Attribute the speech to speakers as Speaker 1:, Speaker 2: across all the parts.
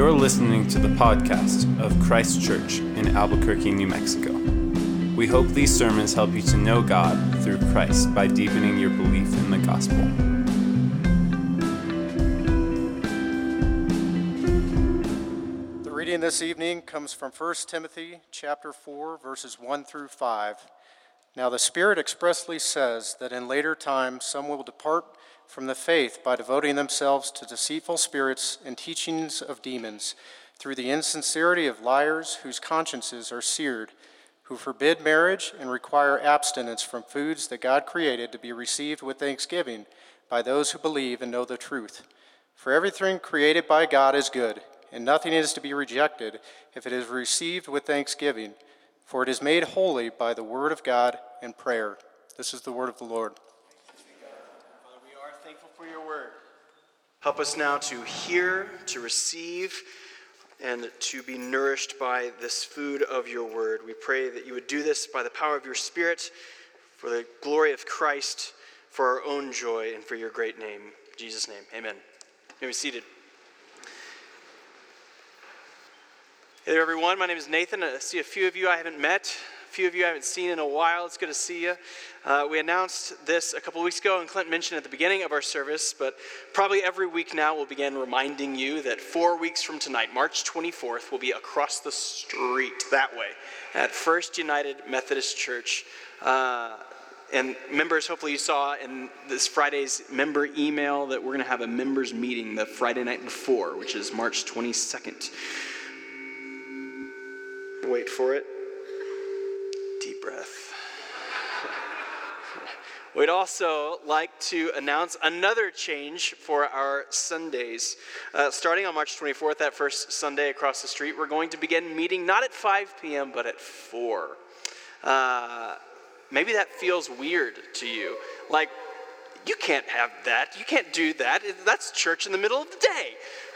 Speaker 1: You're listening to the podcast of Christ Church in Albuquerque, New Mexico. We hope these sermons help you to know God through Christ by deepening your belief in the gospel.
Speaker 2: The reading this evening comes from 1 Timothy chapter 4 verses 1 through 5. Now the Spirit expressly says that in later times some will depart from the faith by devoting themselves to deceitful spirits and teachings of demons, through the insincerity of liars whose consciences are seared, who forbid marriage and require abstinence from foods that God created to be received with thanksgiving by those who believe and know the truth. For everything created by God is good, and nothing is to be rejected if it is received with thanksgiving, for it is made holy by the word of God and prayer. This is the word of the Lord.
Speaker 3: Help us now to hear, to receive, and to be nourished by this food of your word. We pray that you would do this by the power of your Spirit, for the glory of Christ, for our own joy, and for your great name. In Jesus' name, amen. You may be seated. Hey there, everyone. My name is Nathan. I see a few of you I haven't met few of you I haven't seen in a while. It's good to see you. Uh, we announced this a couple weeks ago, and Clint mentioned at the beginning of our service, but probably every week now we'll begin reminding you that four weeks from tonight, March 24th, will be across the street that way at First United Methodist Church. Uh, and members, hopefully, you saw in this Friday's member email that we're going to have a members meeting the Friday night before, which is March 22nd. Wait for it. Breath. We'd also like to announce another change for our Sundays. Uh, starting on March 24th, that first Sunday across the street, we're going to begin meeting not at 5 p.m., but at 4. Uh, maybe that feels weird to you. Like, you can't have that. You can't do that. That's church in the middle of the day.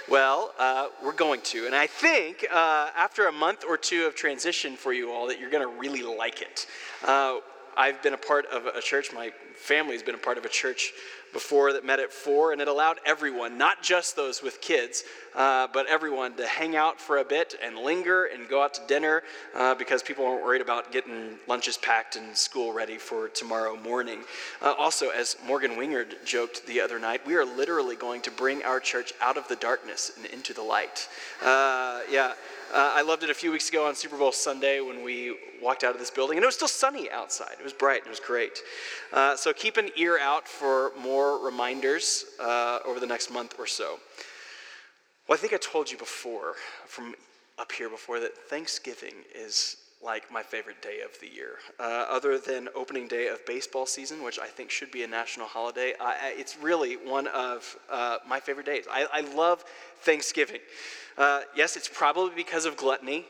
Speaker 3: Well, uh, we're going to. And I think uh, after a month or two of transition for you all, that you're going to really like it. Uh, I've been a part of a church, my family's been a part of a church before that met at four, and it allowed everyone, not just those with kids, uh, but everyone to hang out for a bit and linger and go out to dinner uh, because people weren't worried about getting lunches packed and school ready for tomorrow morning. Uh, also, as Morgan Wingard joked the other night, we are literally going to bring our church out of the darkness and into the light. Uh, yeah. Uh, I loved it a few weeks ago on Super Bowl Sunday when we walked out of this building, and it was still sunny outside. It was bright, and it was great. Uh, so keep an ear out for more reminders uh, over the next month or so. Well, I think I told you before, from up here before, that Thanksgiving is like my favorite day of the year. Uh, other than opening day of baseball season, which I think should be a national holiday, it's really one of uh, my favorite days. I, I love Thanksgiving. Uh, yes, it's probably because of gluttony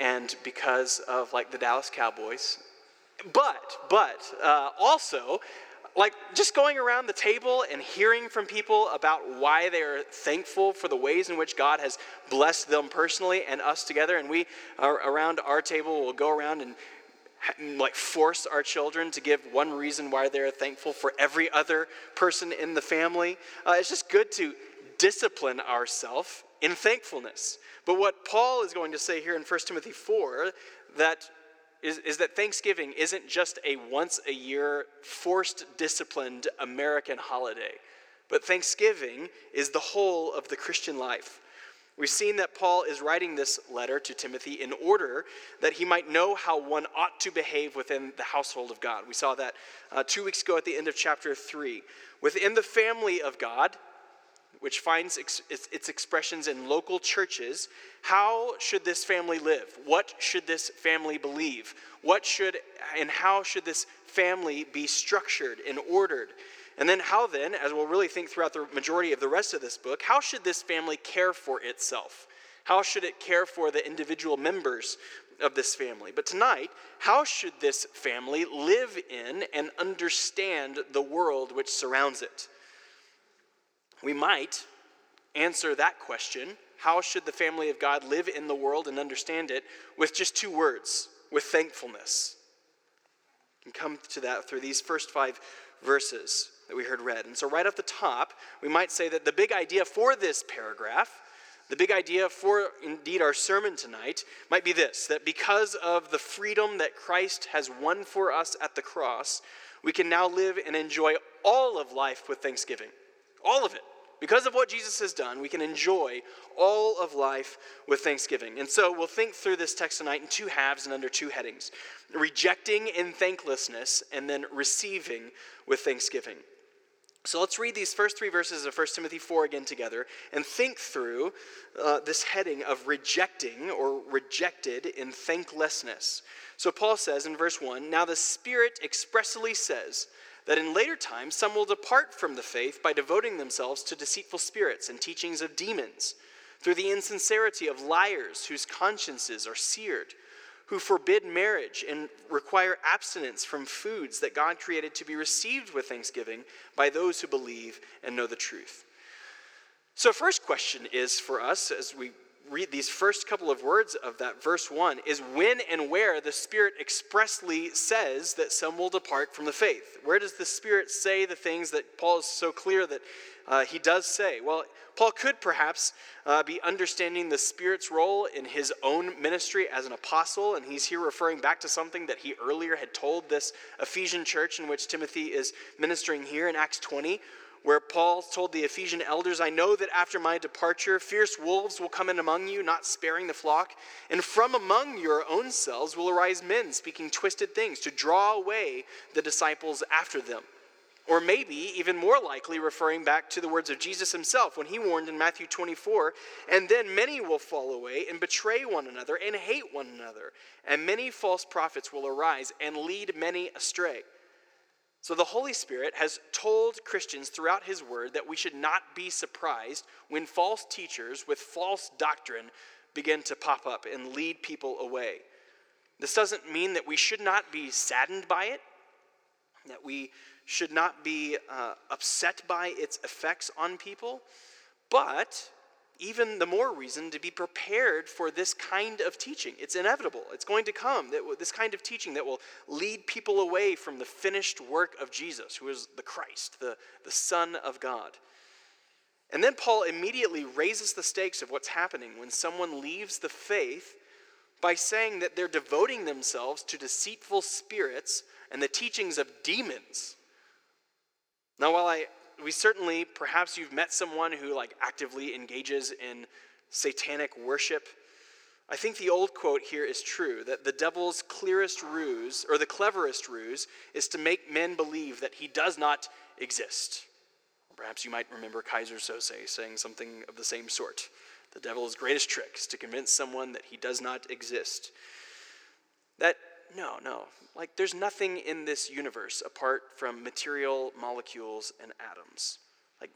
Speaker 3: and because of like the Dallas Cowboys. But, but uh, also, like just going around the table and hearing from people about why they are thankful for the ways in which God has blessed them personally and us together. And we around our table will go around and like force our children to give one reason why they're thankful for every other person in the family. Uh, it's just good to discipline ourselves in thankfulness. But what Paul is going to say here in 1 Timothy 4 that is, is that Thanksgiving isn't just a once a year forced disciplined American holiday, but Thanksgiving is the whole of the Christian life. We've seen that Paul is writing this letter to Timothy in order that he might know how one ought to behave within the household of God. We saw that uh, two weeks ago at the end of chapter 3. Within the family of God, which finds ex- its expressions in local churches, how should this family live? What should this family believe? What should and how should this family be structured and ordered? And then, how then, as we'll really think throughout the majority of the rest of this book, how should this family care for itself? How should it care for the individual members of this family? But tonight, how should this family live in and understand the world which surrounds it? We might answer that question how should the family of God live in the world and understand it with just two words with thankfulness. And come to that through these first five verses that we heard read. And so, right off the top, we might say that the big idea for this paragraph The big idea for indeed our sermon tonight might be this that because of the freedom that Christ has won for us at the cross, we can now live and enjoy all of life with thanksgiving. All of it. Because of what Jesus has done, we can enjoy all of life with thanksgiving. And so we'll think through this text tonight in two halves and under two headings rejecting in thanklessness, and then receiving with thanksgiving. So let's read these first three verses of 1 Timothy 4 again together and think through uh, this heading of rejecting or rejected in thanklessness. So Paul says in verse 1 Now the Spirit expressly says, that in later times some will depart from the faith by devoting themselves to deceitful spirits and teachings of demons, through the insincerity of liars whose consciences are seared, who forbid marriage and require abstinence from foods that God created to be received with thanksgiving by those who believe and know the truth. So, first question is for us as we read these first couple of words of that verse 1 is when and where the Spirit expressly says that some will depart from the faith. Where does the Spirit say the things that Paul is so clear that uh, he does say? Well, Paul could perhaps uh, be understanding the Spirit's role in his own ministry as an apostle, and he's here referring back to something that he earlier had told this Ephesian church in which Timothy is ministering here in Acts 20 where Paul told the Ephesian elders, I know that after my departure, fierce wolves will come in among you, not sparing the flock. And from among your own selves will arise men speaking twisted things to draw away the disciples after them. Or maybe, even more likely, referring back to the words of Jesus himself when he warned in Matthew 24, and then many will fall away and betray one another and hate one another, and many false prophets will arise and lead many astray. So the Holy Spirit has told Christians throughout his word that we should not be surprised when false teachers with false doctrine begin to pop up and lead people away. This doesn't mean that we should not be saddened by it, that we should not be uh, upset by its effects on people, but even the more reason to be prepared for this kind of teaching. It's inevitable, it's going to come. This kind of teaching that will lead people away from the finished work of Jesus, who is the Christ, the, the Son of God. And then Paul immediately raises the stakes of what's happening when someone leaves the faith by saying that they're devoting themselves to deceitful spirits and the teachings of demons. Now, while I we certainly, perhaps you've met someone who like actively engages in satanic worship. I think the old quote here is true that the devil's clearest ruse, or the cleverest ruse, is to make men believe that he does not exist. Perhaps you might remember Keyser Söze saying something of the same sort. The devil's greatest trick is to convince someone that he does not exist. That no, no. Like, there's nothing in this universe apart from material molecules and atoms. Like,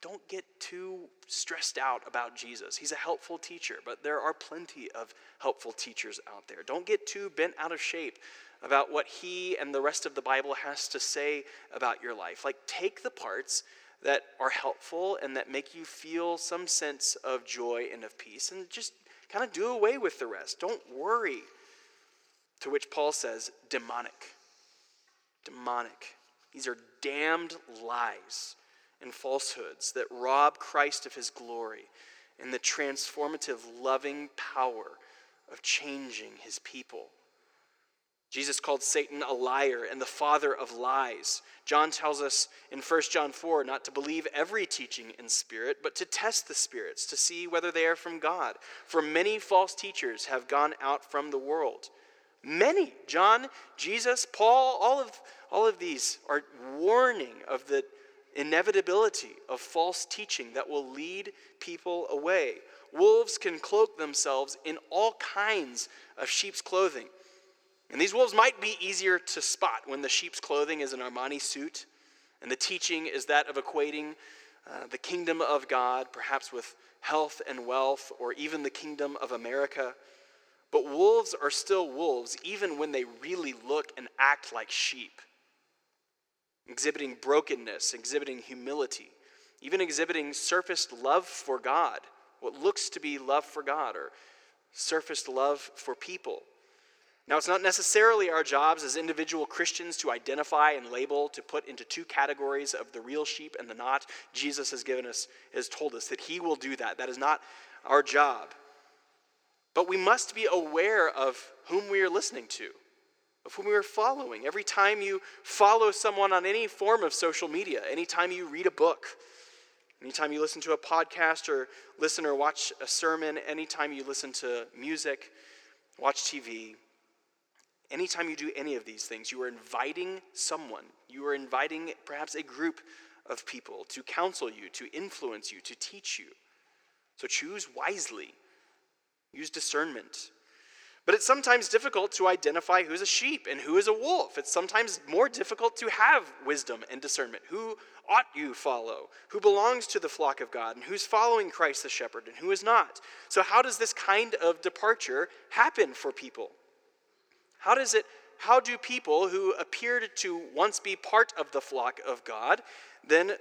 Speaker 3: don't get too stressed out about Jesus. He's a helpful teacher, but there are plenty of helpful teachers out there. Don't get too bent out of shape about what he and the rest of the Bible has to say about your life. Like, take the parts that are helpful and that make you feel some sense of joy and of peace and just kind of do away with the rest. Don't worry to which Paul says, demonic. Demonic. These are damned lies and falsehoods that rob Christ of his glory and the transformative, loving power of changing his people. Jesus called Satan a liar and the father of lies. John tells us in 1 John 4 not to believe every teaching in spirit, but to test the spirits to see whether they are from God. For many false teachers have gone out from the world. Many, John, Jesus, Paul, all of, all of these are warning of the inevitability of false teaching that will lead people away. Wolves can cloak themselves in all kinds of sheep's clothing. And these wolves might be easier to spot when the sheep's clothing is an Armani suit and the teaching is that of equating uh, the kingdom of God, perhaps with health and wealth, or even the kingdom of America. But wolves are still wolves, even when they really look and act like sheep, exhibiting brokenness, exhibiting humility, even exhibiting surfaced love for God, what looks to be love for God, or surfaced love for people. Now, it's not necessarily our jobs as individual Christians to identify and label, to put into two categories of the real sheep and the not. Jesus has given us, has told us that He will do that. That is not our job. But we must be aware of whom we are listening to, of whom we are following. Every time you follow someone on any form of social media, anytime you read a book, anytime you listen to a podcast or listen or watch a sermon, anytime you listen to music, watch TV, anytime you do any of these things, you are inviting someone, you are inviting perhaps a group of people to counsel you, to influence you, to teach you. So choose wisely, use discernment. But it's sometimes difficult to identify who's a sheep and who is a wolf. It's sometimes more difficult to have wisdom and discernment. Who ought you follow? Who belongs to the flock of God? And who's following Christ the shepherd and who is not? So, how does this kind of departure happen for people? How does it how do people who appeared to once be part of the flock of God then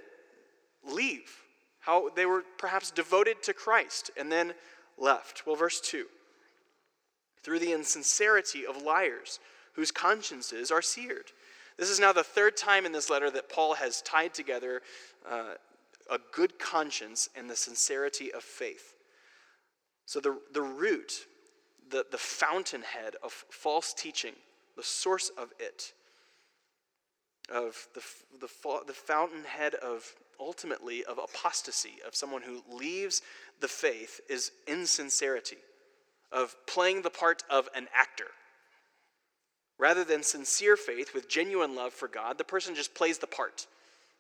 Speaker 3: leave? How they were perhaps devoted to Christ and then left. Well, verse 2 through the insincerity of liars whose consciences are seared. This is now the third time in this letter that Paul has tied together uh, a good conscience and the sincerity of faith. So, the, the root, the, the fountainhead of false teaching, the source of it, of the, the, the fountainhead of ultimately of apostasy, of someone who leaves the faith, is insincerity, of playing the part of an actor. Rather than sincere faith with genuine love for God, the person just plays the part,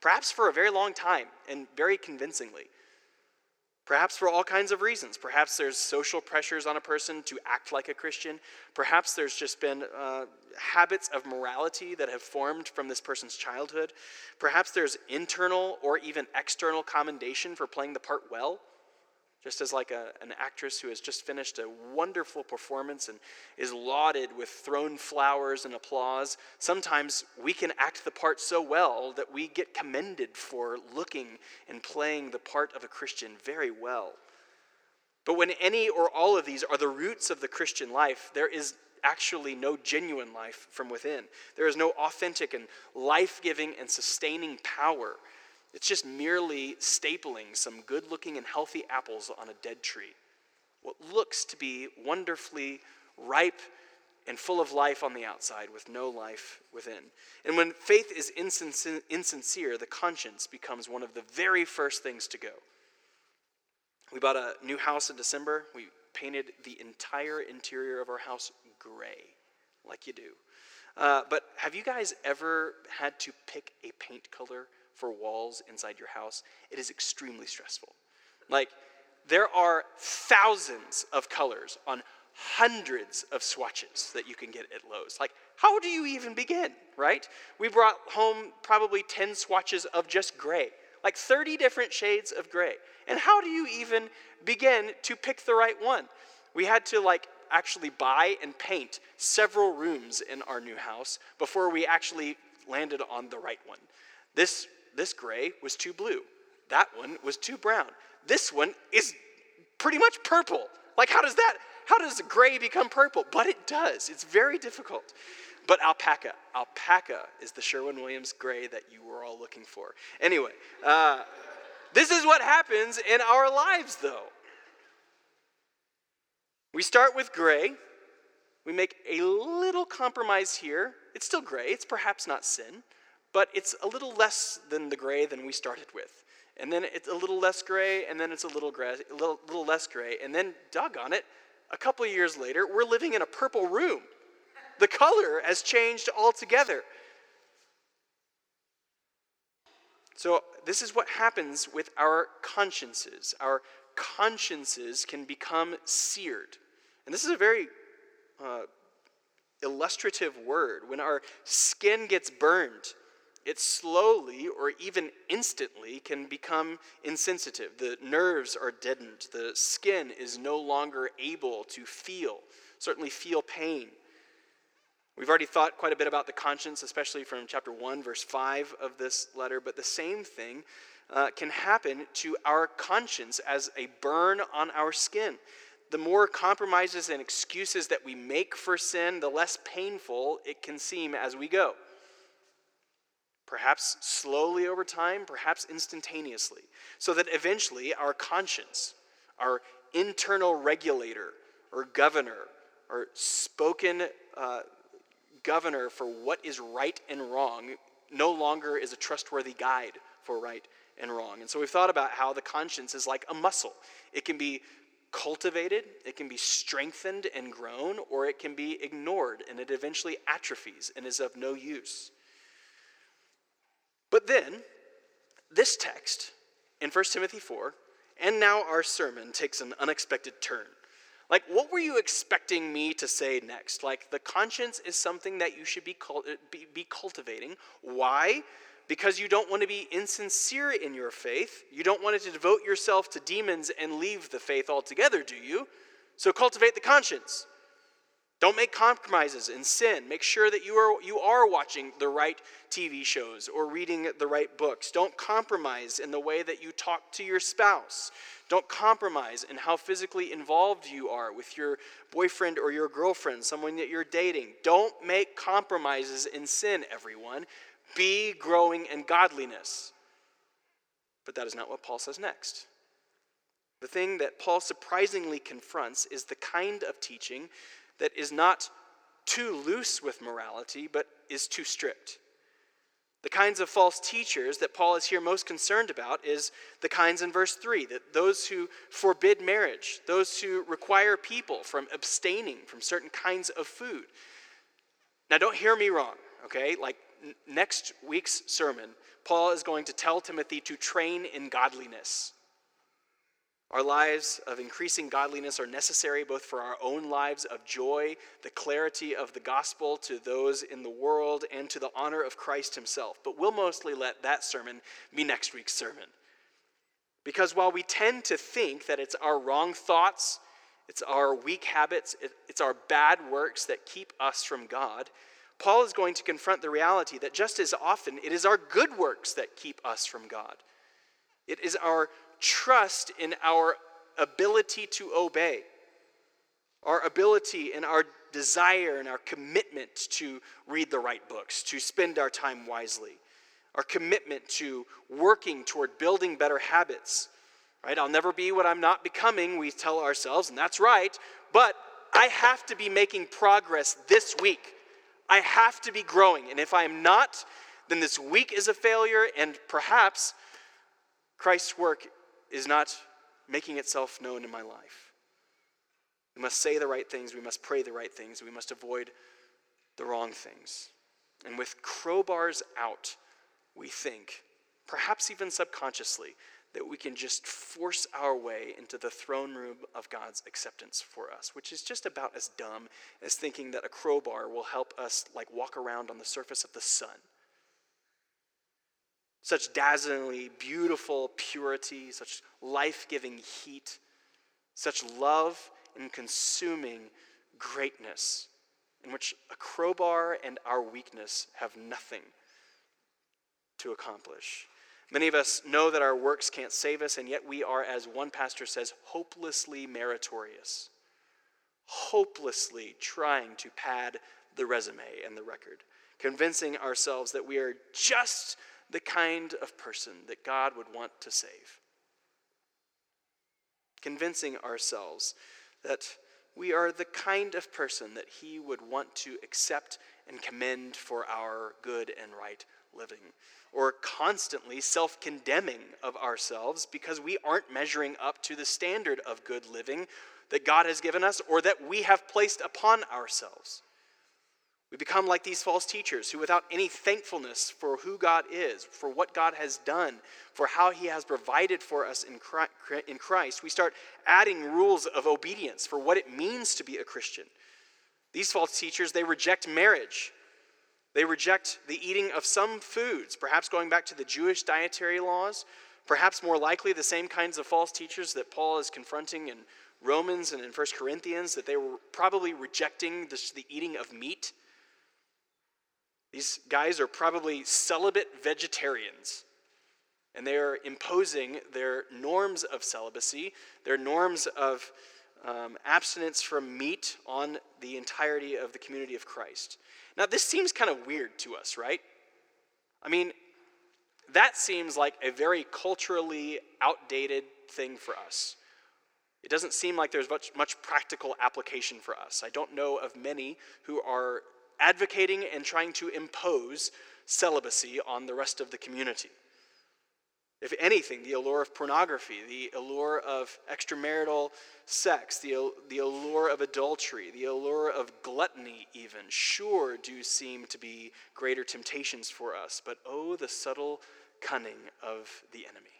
Speaker 3: perhaps for a very long time and very convincingly. Perhaps for all kinds of reasons. Perhaps there's social pressures on a person to act like a Christian. Perhaps there's just been uh, habits of morality that have formed from this person's childhood. Perhaps there's internal or even external commendation for playing the part well. Just as, like a, an actress who has just finished a wonderful performance and is lauded with thrown flowers and applause, sometimes we can act the part so well that we get commended for looking and playing the part of a Christian very well. But when any or all of these are the roots of the Christian life, there is actually no genuine life from within. There is no authentic and life giving and sustaining power it's just merely stapling some good looking and healthy apples on a dead tree. What looks to be wonderfully ripe and full of life on the outside with no life within. And when faith is insincere, the conscience becomes one of the very first things to go. We bought a new house in December. We painted the entire interior of our house gray, like you do. Uh, but have you guys ever had to pick a paint color for walls inside your house, it is extremely stressful. Like, there are thousands of colors on hundreds of swatches that you can get at Lowe's. Like, how do you even begin, right? We brought home probably 10 swatches of just gray, like 30 different shades of gray. And how do you even begin to pick the right one? We had to, like, actually buy and paint several rooms in our new house before we actually landed on the right one. This this gray was too blue. That one was too brown. This one is pretty much purple. Like, how does that, how does gray become purple? But it does. It's very difficult. But alpaca, alpaca is the Sherwin Williams gray that you were all looking for. Anyway, uh, this is what happens in our lives, though. We start with gray. We make a little compromise here. It's still gray. It's perhaps not sin but it's a little less than the gray than we started with. And then it's a little less gray, and then it's a little, gray, a little, little less gray, and then, doggone it, a couple years later, we're living in a purple room. The color has changed altogether. So, this is what happens with our consciences. Our consciences can become seared. And this is a very uh, illustrative word. When our skin gets burned, it slowly or even instantly can become insensitive. The nerves are deadened. The skin is no longer able to feel, certainly feel pain. We've already thought quite a bit about the conscience, especially from chapter 1, verse 5 of this letter, but the same thing uh, can happen to our conscience as a burn on our skin. The more compromises and excuses that we make for sin, the less painful it can seem as we go perhaps slowly over time, perhaps instantaneously, so that eventually our conscience, our internal regulator or governor or spoken uh, governor for what is right and wrong no longer is a trustworthy guide for right and wrong. And so we've thought about how the conscience is like a muscle. It can be cultivated, it can be strengthened and grown, or it can be ignored and it eventually atrophies and is of no use. But then, this text in 1 Timothy 4, and now our sermon takes an unexpected turn. Like, what were you expecting me to say next? Like, the conscience is something that you should be, uh, be, be cultivating. Why? Because you don't want to be insincere in your faith. You don't want to devote yourself to demons and leave the faith altogether, do you? So cultivate the conscience. Don't make compromises in sin. Make sure that you are, you are watching the right TV shows or reading the right books. Don't compromise in the way that you talk to your spouse. Don't compromise in how physically involved you are with your boyfriend or your girlfriend, someone that you're dating. Don't make compromises in sin, everyone. Be growing in godliness. But that is not what Paul says next. The thing that Paul surprisingly confronts is the kind of teaching that is not too loose with morality, but is too strict. The kinds of false teachers that Paul is here most concerned about is the kinds in verse 3 that those who forbid marriage, those who require people from abstaining from certain kinds of food. Now, don't hear me wrong, okay? Like n- next week's sermon, Paul is going to tell Timothy to train in godliness. Our lives of increasing godliness are necessary both for our own lives of joy, the clarity of the gospel to those in the world, and to the honor of Christ himself. But we'll mostly let that sermon be next week's sermon. Because while we tend to think that it's our wrong thoughts, it's our weak habits, it's our bad works that keep us from God, Paul is going to confront the reality that just as often it is our good works that keep us from God. It is our trust in our ability to obey, our ability and our desire and our commitment to read the right books, to spend our time wisely, our commitment to working toward building better habits. Right? I'll never be what I'm not becoming, we tell ourselves, and that's right, but I have to be making progress this week. I have to be growing. And if I am not, then this week is a failure, and perhaps Christ's work is not making itself known in my life. We must say the right things, we must pray the right things, we must avoid the wrong things. And with crowbars out, we think, perhaps even subconsciously, that we can just force our way into the throne room of God's acceptance for us, which is just about as dumb as thinking that a crowbar will help us like walk around on the surface of the sun such dazzlingly beautiful purity, such life giving heat, such love and consuming greatness, in which a crowbar and our weakness have nothing to accomplish. Many of us know that our works can't save us, and yet we are, as one pastor says, hopelessly meritorious, hopelessly trying to pad the resume and the record, convincing ourselves that we are just the kind of person that God would want to save. Convincing ourselves that we are the kind of person that He would want to accept and commend for our good and right living. Or constantly self condemning of ourselves because we aren't measuring up to the standard of good living that God has given us or that we have placed upon ourselves. We become like these false teachers who, without any thankfulness for who God is, for what God has done, for how He has provided for us in Christ, we start adding rules of obedience for what it means to be a Christian. These false teachers, they reject marriage. They reject the eating of some foods, perhaps going back to the Jewish dietary laws, perhaps more likely the same kinds of false teachers that Paul is confronting in Romans and in 1 Corinthians, that they were probably rejecting the eating of meat. These guys are probably celibate vegetarians, and they are imposing their norms of celibacy, their norms of um, abstinence from meat on the entirety of the community of Christ. Now, this seems kind of weird to us, right? I mean, that seems like a very culturally outdated thing for us. It doesn't seem like there's much, much practical application for us. I don't know of many who are advocating and trying to impose celibacy on the rest of the community. If anything, the allure of pornography, the allure of extramarital sex, the, the allure of adultery, the allure of gluttony, even, sure do seem to be greater temptations for us. But oh, the subtle cunning of the enemy.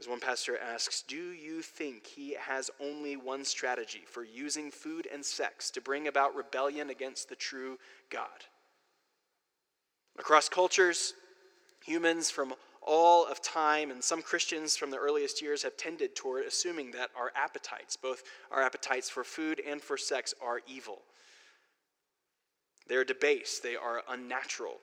Speaker 3: As one pastor asks, Do you think he has only one strategy for using food and sex to bring about rebellion against the true God? Across cultures, humans from all of time, and some Christians from the earliest years have tended toward assuming that our appetites, both our appetites for food and for sex, are evil. They are debased, they are unnatural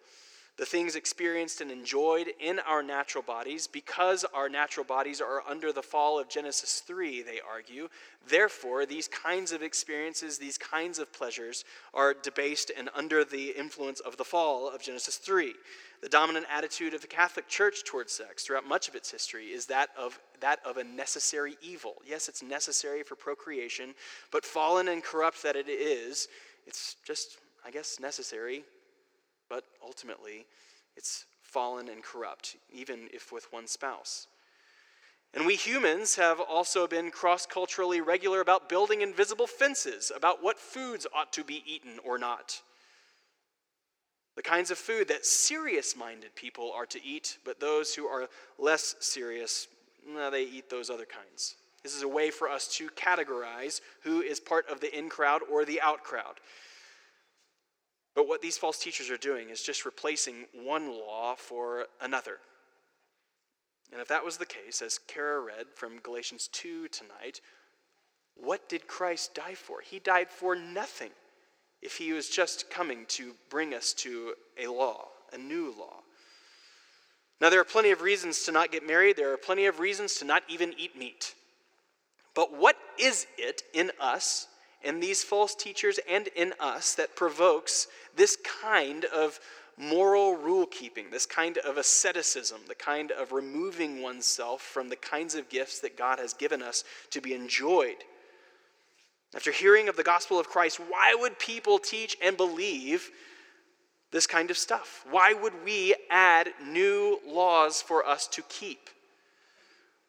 Speaker 3: the things experienced and enjoyed in our natural bodies, because our natural bodies are under the fall of Genesis 3, they argue. Therefore, these kinds of experiences, these kinds of pleasures, are debased and under the influence of the fall of Genesis 3. The dominant attitude of the Catholic Church towards sex throughout much of its history is that of, that of a necessary evil. Yes, it's necessary for procreation, but fallen and corrupt that it is, it's just, I guess, necessary but ultimately it's fallen and corrupt, even if with one spouse. And we humans have also been cross culturally regular about building invisible fences about what foods ought to be eaten or not. The kinds of food that serious minded people are to eat, but those who are less serious, they eat those other kinds. This is a way for us to categorize who is part of the in crowd or the out crowd. But what these false teachers are doing is just replacing one law for another. And if that was the case, as Kara read from Galatians 2 tonight, what did Christ die for? He died for nothing if he was just coming to bring us to a law, a new law. Now, there are plenty of reasons to not get married, there are plenty of reasons to not even eat meat. But what is it in us in these false teachers and in us that provokes this kind of moral rule keeping, this kind of asceticism, the kind of removing oneself from the kinds of gifts that God has given us to be enjoyed. After hearing of the gospel of Christ, why would people teach and believe this kind of stuff? Why would we add new laws for us to keep?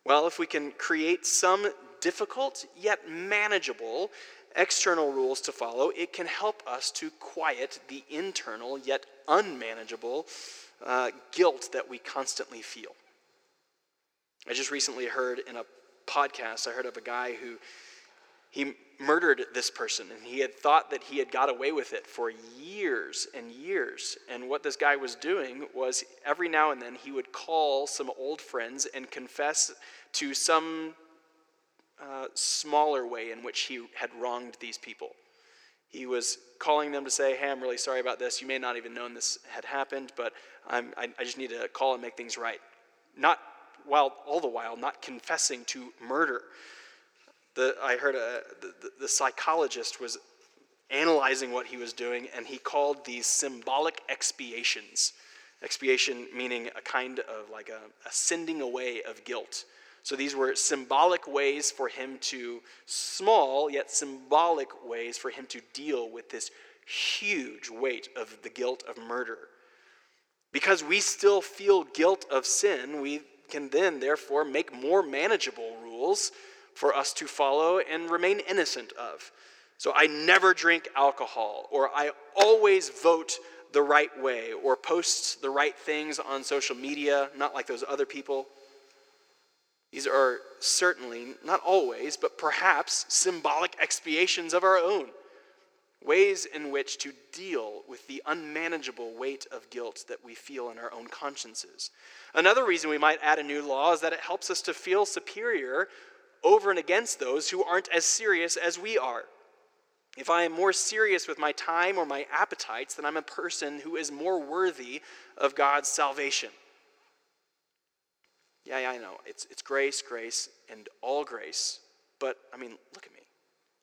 Speaker 3: Well, if we can create some difficult yet manageable external rules to follow, it can help us to quiet the internal yet unmanageable uh, guilt that we constantly feel. I just recently heard in a podcast, I heard of a guy who he murdered this person and he had thought that he had got away with it for years and years. And what this guy was doing was every now and then he would call some old friends and confess to some uh, smaller way in which he had wronged these people. He was calling them to say, Hey, I'm really sorry about this. You may not even known this had happened, but I'm, I, I just need to call and make things right. Not while all the while not confessing to murder. The, I heard a, the, the psychologist was analyzing what he was doing, and he called these symbolic expiations. Expiation meaning a kind of like a, a sending away of guilt. So these were symbolic ways for him to, small yet symbolic ways for him to deal with this huge weight of the guilt of murder. Because we still feel guilt of sin, we can then, therefore, make more manageable rules for us to follow and remain innocent of. So I never drink alcohol, or I always vote the right way, or post the right things on social media, not like those other people. These are certainly, not always, but perhaps symbolic expiations of our own, ways in which to deal with the unmanageable weight of guilt that we feel in our own consciences. Another reason we might add a new law is that it helps us to feel superior over and against those who aren't as serious as we are. If I am more serious with my time or my appetites, then I'm a person who is more worthy of God's salvation. Yeah, yeah, I know. It's, it's grace, grace, and all grace. But, I mean, look at me.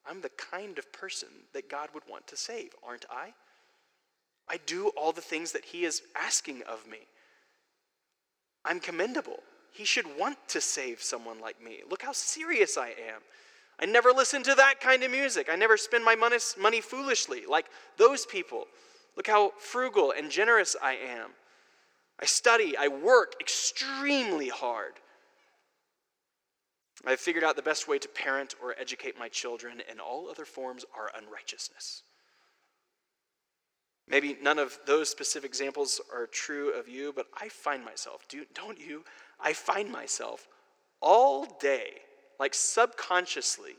Speaker 3: I'm the kind of person that God would want to save, aren't I? I do all the things that He is asking of me. I'm commendable. he should want to save someone like me. Look how serious I am. I never listen to that kind of music. I never spend my money, money foolishly like those people. Look how frugal and generous I am. I study, I work extremely hard. I've figured out the best way to parent or educate my children, and all other forms are unrighteousness. Maybe none of those specific examples are true of you, but I find myself, do, don't you? I find myself all day, like subconsciously,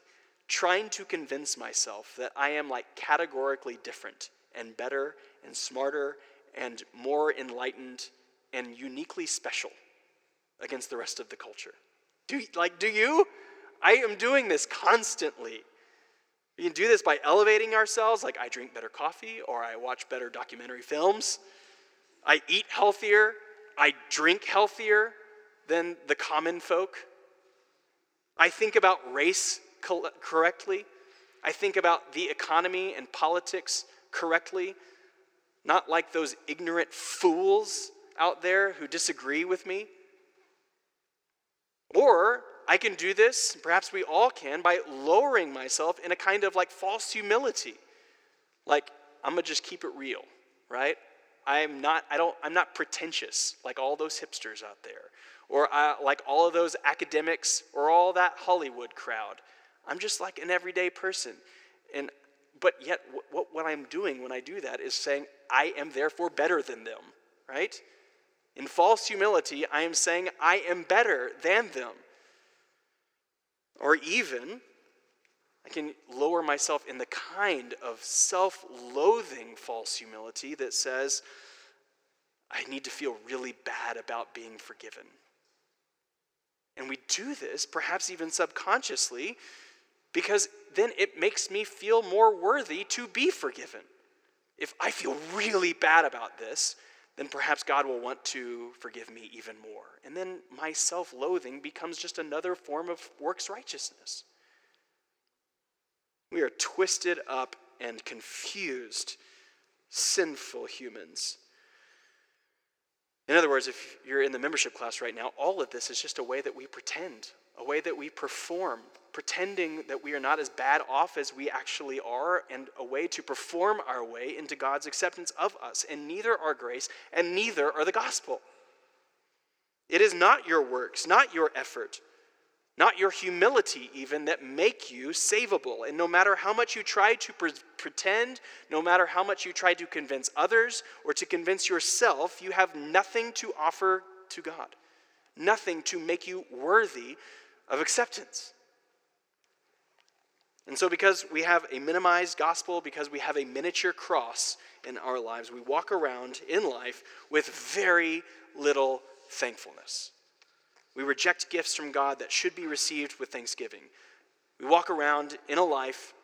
Speaker 3: trying to convince myself that I am like categorically different and better and smarter and more enlightened and uniquely special against the rest of the culture. Do like do you? I am doing this constantly. We can do this by elevating ourselves, like I drink better coffee or I watch better documentary films. I eat healthier, I drink healthier than the common folk. I think about race correctly. I think about the economy and politics correctly, not like those ignorant fools out there who disagree with me. Or I can do this, perhaps we all can, by lowering myself in a kind of like false humility. Like, I'm gonna just keep it real, right? I'm not, I don't, I'm not pretentious like all those hipsters out there, or uh, like all of those academics, or all that Hollywood crowd. I'm just like an everyday person. And, but yet, what, what I'm doing when I do that is saying, I am therefore better than them, right? In false humility, I am saying I am better than them. Or even, I can lower myself in the kind of self loathing false humility that says, I need to feel really bad about being forgiven. And we do this, perhaps even subconsciously, because then it makes me feel more worthy to be forgiven. If I feel really bad about this, then perhaps God will want to forgive me even more. And then my self loathing becomes just another form of works righteousness. We are twisted up and confused, sinful humans. In other words, if you're in the membership class right now, all of this is just a way that we pretend, a way that we perform, pretending that we are not as bad off as we actually are, and a way to perform our way into God's acceptance of us. And neither are grace, and neither are the gospel. It is not your works, not your effort, not your humility, even, that make you savable. And no matter how much you try to pre- pretend, no matter how much you try to convince others or to convince yourself, you have nothing to offer to God, nothing to make you worthy of acceptance. And so, because we have a minimized gospel, because we have a miniature cross in our lives, we walk around in life with very little thankfulness. We reject gifts from God that should be received with thanksgiving. We walk around in a life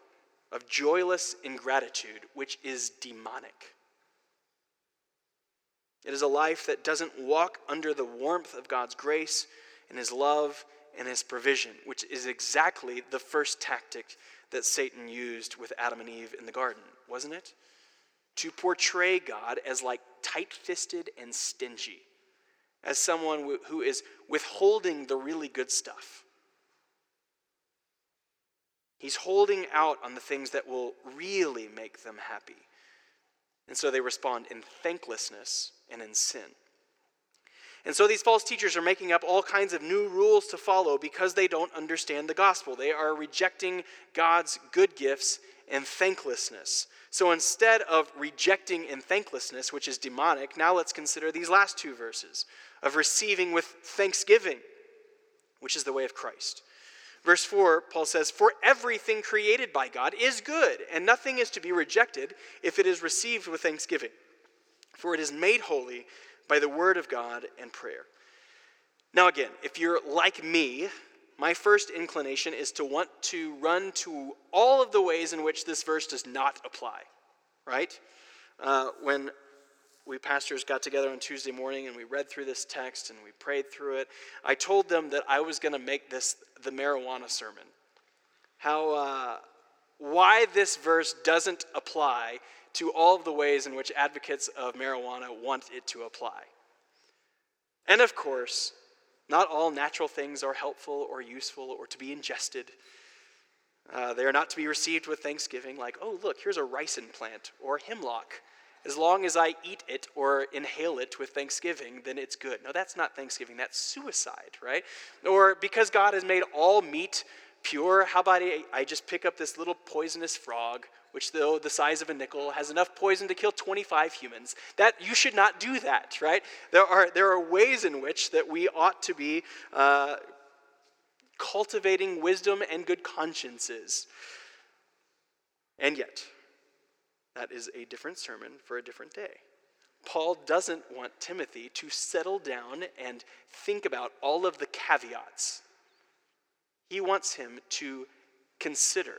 Speaker 3: of joyless ingratitude, which is demonic. It is a life that doesn't walk under the warmth of God's grace and His love and his provision, which is exactly the first tactic that Satan used with Adam and Eve in the garden, wasn't it? To portray God as like tight fisted and stingy, as someone who is withholding the really good stuff. He's holding out on the things that will really make them happy. And so they respond in thanklessness and in sin. And so these false teachers are making up all kinds of new rules to follow because they don't understand the gospel. They are rejecting God's good gifts and thanklessness. So instead of rejecting in thanklessness, which is demonic, now let's consider these last two verses of receiving with thanksgiving, which is the way of Christ. Verse 4, Paul says, For everything created by God is good, and nothing is to be rejected if it is received with thanksgiving. For it is made holy by the word of God and prayer. Now, again, if you're like me, my first inclination is to want to run to all of the ways in which this verse does not apply, right? Uh, when we pastors got together on Tuesday morning and we read through this text and we prayed through it, I told them that I was going to make this the marijuana sermon. How, uh, why this verse doesn't apply to all of the ways in which advocates of marijuana want it to apply. And of course, Not all natural things are helpful or useful or to be ingested. Uh, they are not to be received with thanksgiving, like, oh, look, here's a ricin plant or hemlock. As long as I eat it or inhale it with thanksgiving, then it's good. No, that's not thanksgiving, that's suicide, right? Or because God has made all meat pure, how about I, I just pick up this little poisonous frog, which though the size of a nickel has enough poison to kill 25 humans. That you should not do that, right? There are there are ways in which that we ought to be uh, cultivating wisdom and good consciences. And yet, that is a different sermon for a different day. Paul doesn't want Timothy to settle down and think about all of the caveats. He wants him to consider,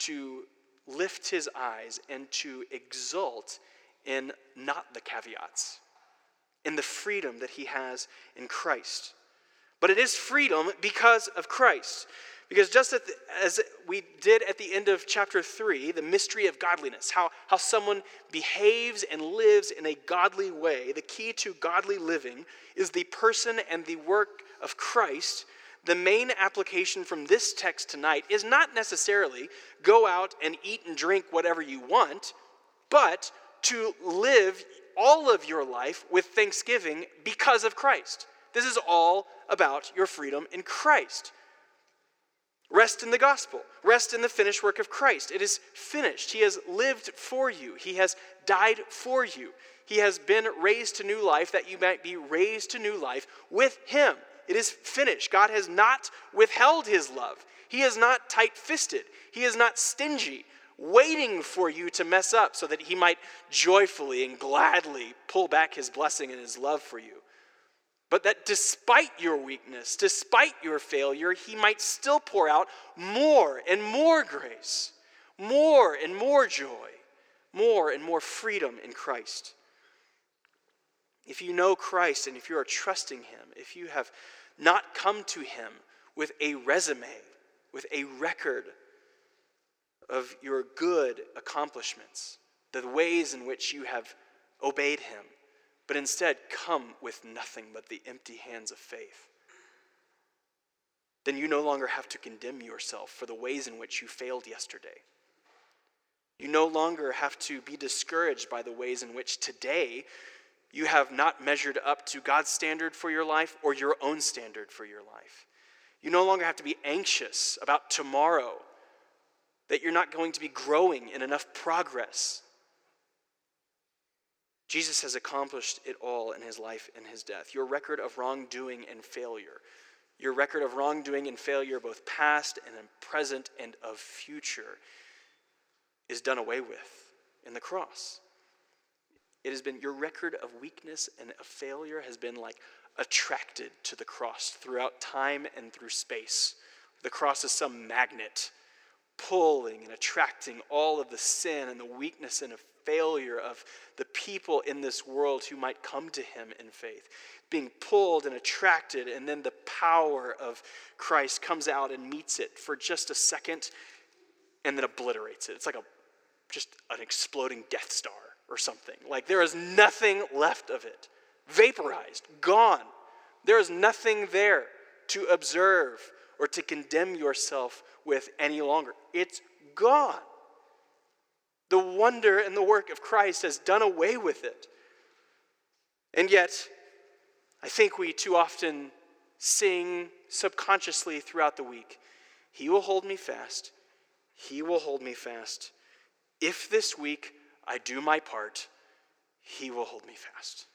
Speaker 3: to lift his eyes, and to exult in not the caveats, in the freedom that he has in Christ. But it is freedom because of Christ. Because just the, as we did at the end of chapter 3, the mystery of godliness, how, how someone behaves and lives in a godly way, the key to godly living is the person and the work of Christ. The main application from this text tonight is not necessarily go out and eat and drink whatever you want, but to live all of your life with thanksgiving because of Christ. This is all about your freedom in Christ. Rest in the gospel. Rest in the finished work of Christ. It is finished. He has lived for you, He has died for you. He has been raised to new life that you might be raised to new life with Him. It is finished. God has not withheld His love, He is not tight fisted, He is not stingy. Waiting for you to mess up so that he might joyfully and gladly pull back his blessing and his love for you but that despite your weakness, despite your failure, He might still pour out more and more grace, more and more joy, more and more freedom in Christ. If you know Christ and if you are trusting Him, if you have not come to Him with a resume, with a record of your good accomplishments, the ways in which you have obeyed Him, but instead come with nothing but the empty hands of faith, then you no longer have to condemn yourself for the ways in which you failed yesterday. You no longer have to be discouraged by the ways in which today you have not measured up to God's standard for your life or your own standard for your life. You no longer have to be anxious about tomorrow, that you're not going to be growing in enough progress Jesus has accomplished it all in his life and his death. Your record of wrongdoing and failure, your record of wrongdoing and failure, both past and present and of future, is done away with in the cross. It has been your record of weakness and of failure has been like attracted to the cross throughout time and through space. The cross is some magnet pulling and attracting all of the sin and the weakness and of failure of the people in this world who might come to him in faith. Being pulled and attracted, and then the power of Christ comes out and meets it for just a second and then obliterates it. It's like a just an exploding Death Star or something. Like there is nothing left of it. Vaporized, gone. There is nothing there to observe or to condemn yourself with any longer. It's gone. The wonder and the work of Christ has done away with it. And yet, I think we too often sing subconsciously throughout the week He will hold me fast. He will hold me fast. If this week I do my part, He will hold me fast.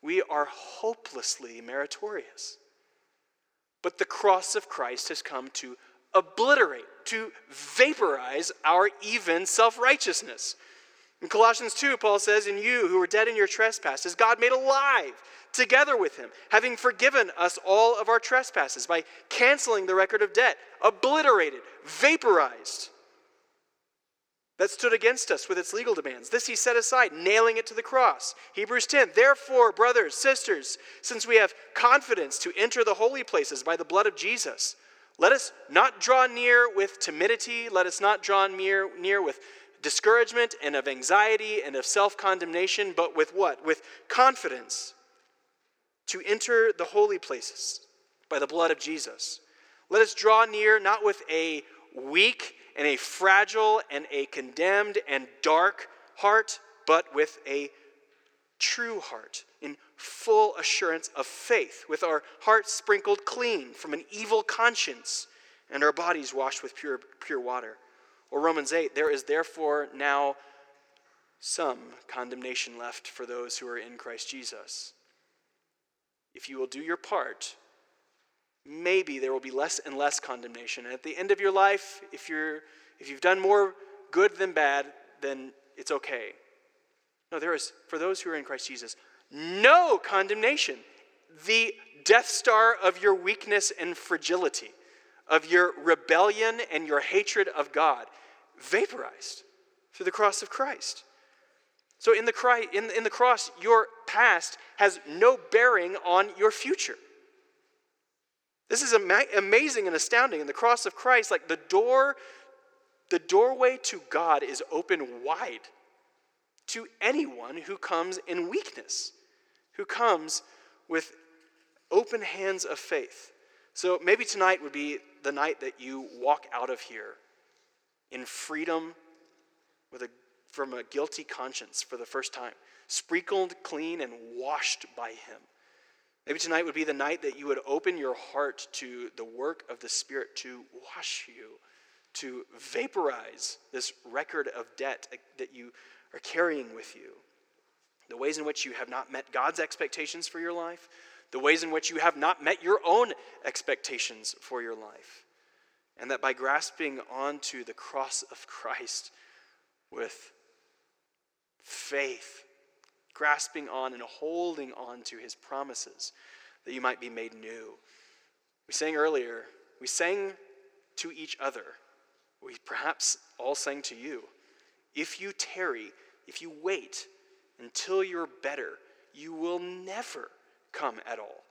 Speaker 3: We are hopelessly meritorious. But the cross of Christ has come to obliterate, to vaporize our even self righteousness. In Colossians 2, Paul says, In you who were dead in your trespasses, God made alive together with him, having forgiven us all of our trespasses by canceling the record of debt, obliterated, vaporized that stood against us with its legal demands. This he set aside, nailing it to the cross. Hebrews 10 Therefore, brothers, sisters, since we have confidence to enter the holy places by the blood of Jesus, let us not draw near with timidity. Let us not draw near, near with discouragement and of anxiety and of self condemnation, but with what? With confidence. to enter the holy places by the blood of Jesus. Let us draw near not with a weak and a fragile and a condemned and dark heart, but with a true heart in full assurance of faith, with our hearts sprinkled clean from an evil conscience and our bodies washed with pure, pure water. Or Romans 8, there is therefore now some condemnation left for those who are in Christ Jesus. If you will do your part, maybe there will be less and less condemnation. And at the end of your life, if, you're, if you've done more good than bad, then it's okay. No, there is, for those who are in Christ Jesus, no condemnation. The death star of your weakness and fragility, of your rebellion and your hatred of God, vaporized through the cross of Christ. So in the, in, in the cross, your past has no bearing on your future. This is ama- amazing and astounding. In the cross of Christ, like the door, the doorway to God is open wide to anyone who comes in weakness, who comes with open hands of faith. So maybe tonight would be the night that you walk out of here in freedom with a, from a guilty conscience for the first time, sprinkled clean and washed by Him. Maybe tonight would be the night that you would open your heart to the work of the Spirit to wash you, to vaporize this record of debt uh, that you are carrying with you. The ways in which you have not met God's expectations for your life, the ways in which you have not met your own expectations for your life. And that by grasping onto the cross of Christ with faith, grasping on and holding on to his promises, that you might be made new. We sang earlier, we sang to each other. We perhaps all sang to you. If you tarry, if you wait until you're better, you will never come at all.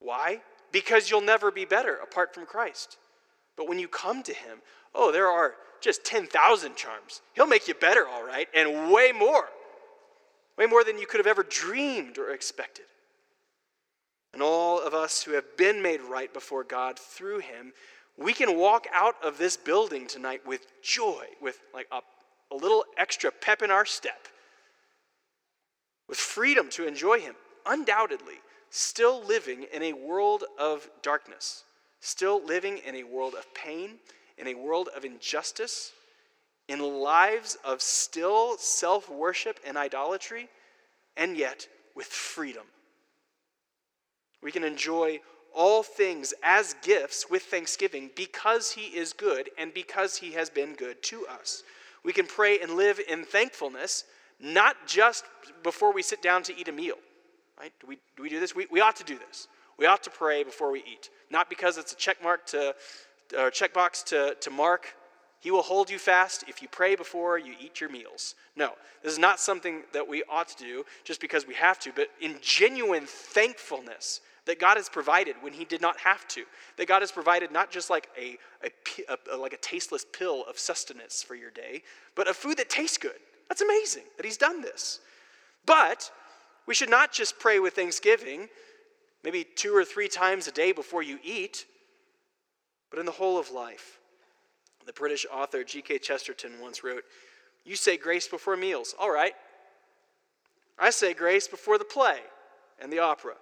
Speaker 3: Why? Because you'll never be better apart from Christ. But when you come to Him, oh, there are just 10,000 charms. He'll make you better, all right, and way more. Way more than you could have ever dreamed or expected. And all of us who have been made right before God through Him, we can walk out of this building tonight with joy, with like a a little extra pep in our step, with freedom to enjoy Him, undoubtedly, still living in a world of darkness, still living in a world of pain, in a world of injustice, in lives of still self worship and idolatry, and yet with freedom. We can enjoy all things as gifts with thanksgiving because He is good and because He has been good to us. We can pray and live in thankfulness, not just before we sit down to eat a meal. Right? Do we do, we do this? We, we ought to do this. We ought to pray before we eat. Not because it's a check mark to or checkbox to, to mark. He will hold you fast if you pray before you eat your meals. No, this is not something that we ought to do just because we have to, but in genuine thankfulness that God has provided when He did not have to. That God has provided not just like a, a, a, like a tasteless pill of sustenance for your day, but a food that tastes good. That's amazing that He's done this. But we should not just pray with thanksgiving, maybe two or three times a day before you eat, but in the whole of life. The British author G.K. Chesterton once wrote, You say grace before meals. All right. I say grace before the play and the opera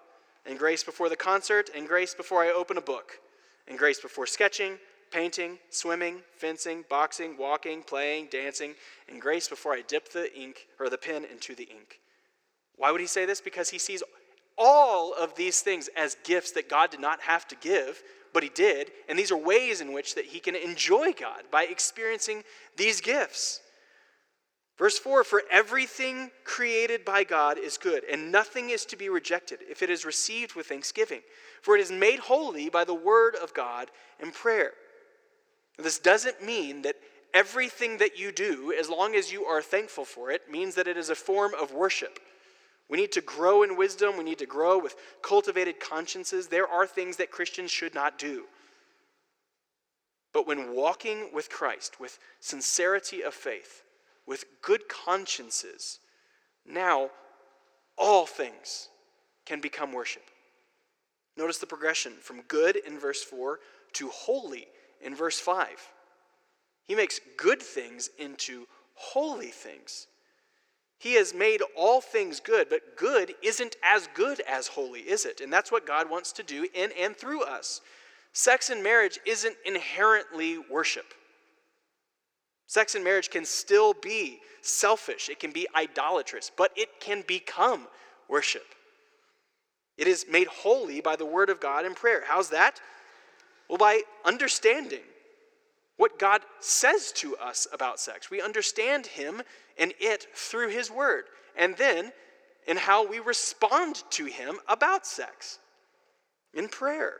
Speaker 3: and grace before the concert, and grace before I open a book, and grace before sketching, painting, swimming, fencing, boxing, walking, playing, dancing, and grace before I dip the ink or the pen into the ink. Why would he say this? Because he sees all of these things as gifts that God did not have to give, but he did, and these are ways in which that he can enjoy God by experiencing these gifts. Verse 4 For everything created by God is good, and nothing is to be rejected if it is received with thanksgiving, for it is made holy by the word of God and prayer. This doesn't mean that everything that you do, as long as you are thankful for it, means that it is a form of worship. We need to grow in wisdom, we need to grow with cultivated consciences. There are things that Christians should not do. But when walking with Christ, with sincerity of faith, with good consciences. Now, all things can become worship. Notice the progression from good in verse 4 to holy in verse 5. He makes good things into holy things. He has made all things good, but good isn't as good as holy, is it? And that's what God wants to do in and through us. Sex and marriage isn't inherently worship. Sex and marriage can still be selfish, it can be idolatrous, but it can become worship. It is made holy by the word of God and prayer. How's that? Well, by understanding what God says to us about sex. We understand Him and it through His Word. And then in how we respond to Him about sex in prayer.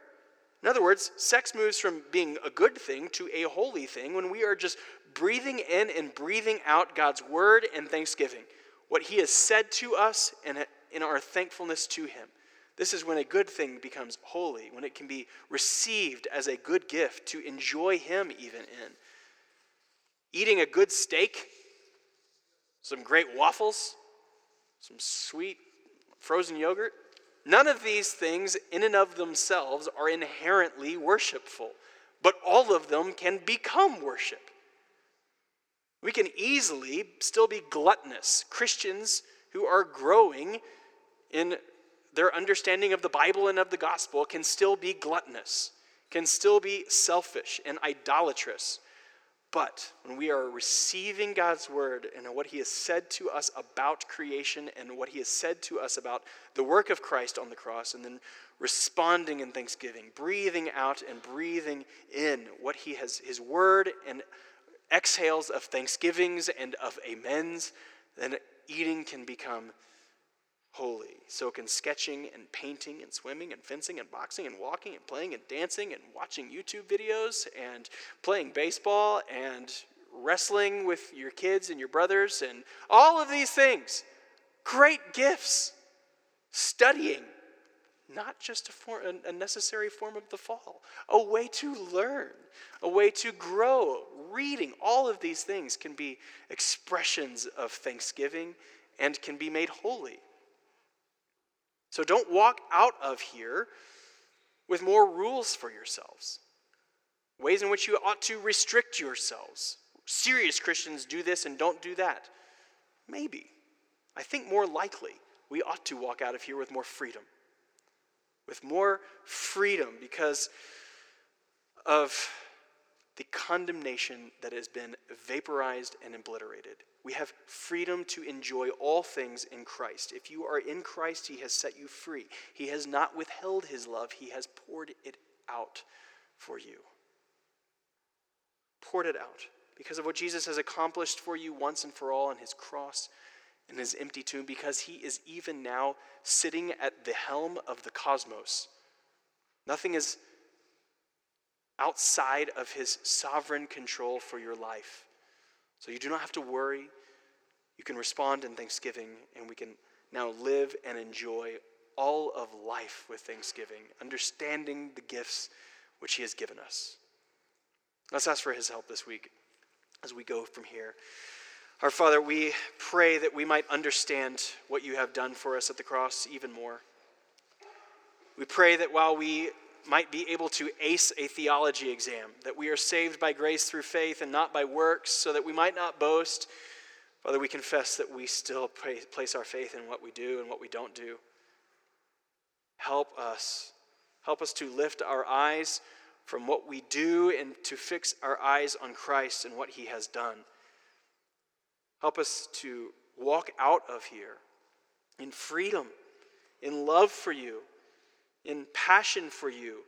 Speaker 3: In other words, sex moves from being a good thing to a holy thing when we are just breathing in and breathing out God's Word and thanksgiving, what He has said to us and in our thankfulness to Him. This is when a good thing becomes holy, when it can be received as a good gift to enjoy Him even in. Eating a good steak, some great waffles, some sweet frozen yogurt, none of these things in and of themselves are inherently worshipful, but all of them can become worship. We can easily still be gluttonous Christians who are growing in their understanding of the Bible and of the gospel can still be gluttonous, can still be selfish and idolatrous. But when we are receiving God's word and what he has said to us about creation and what he has said to us about the work of Christ on the cross, and then responding in thanksgiving, breathing out and breathing in what he has, his word and exhales of thanksgivings and of amens, then eating can become holy. So can sketching and painting and swimming and fencing and boxing and walking and playing and dancing and watching YouTube videos and playing baseball and wrestling with your kids and your brothers and all of these things. Great gifts. Studying, not just a, form, a necessary form of the fall, a way to learn, a way to grow. Reading, all of these things can be expressions of thanksgiving and can be made holy. So don't walk out of here with more rules for yourselves, ways in which you ought to restrict yourselves. Serious Christians do this and don't do that. Maybe. I think more likely we ought to walk out of here with more freedom. With more freedom because of the condemnation that has been vaporized and obliterated. We have freedom to enjoy all things in Christ. If you are in Christ, He has set you free. He has not withheld His love, He has poured it out for you. Poured it out because of what Jesus has accomplished for you once and for all on His cross and His empty tomb, because He is even now sitting at the helm of the cosmos. Nothing is outside of his sovereign control for your life. So you do not have to worry. You can respond in thanksgiving, and we can now live and enjoy all of life with thanksgiving, understanding the gifts which he has given us. Let's ask for his help this week as we go from here. Our Father, we pray that we might understand what you have done for us at the cross even more. We pray that while we might be able to ace a theology exam, that we are saved by grace through faith and not by works, so that we might not boast. Father, we confess that we still place our faith in what we do and what we don't do. Help us. Help us to lift our eyes from what we do and to fix our eyes on Christ and what he has done. Help us to walk out of here in freedom, in love for you in passion for you,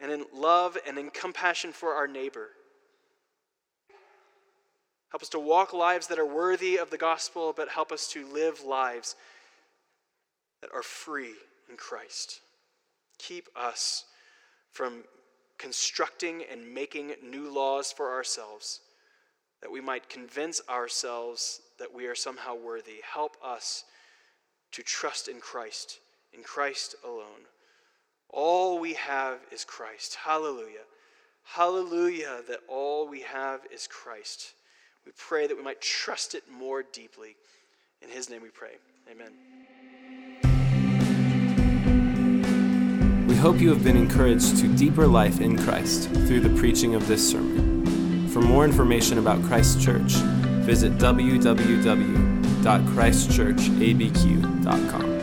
Speaker 3: and in love and in compassion for our neighbor. Help us to walk lives that are worthy of the gospel, but help us to live lives that are free in Christ. Keep us from constructing and making new laws for ourselves, that we might convince ourselves that we are somehow worthy. Help us to trust in Christ, in Christ alone. All we have is Christ. Hallelujah. Hallelujah that all we have is Christ. We pray that we might trust it more deeply. In his name we pray. Amen.
Speaker 1: We hope you have been encouraged to deeper life in Christ through the preaching of this sermon. For more information about Christ Church, visit www.christchurchabq.com.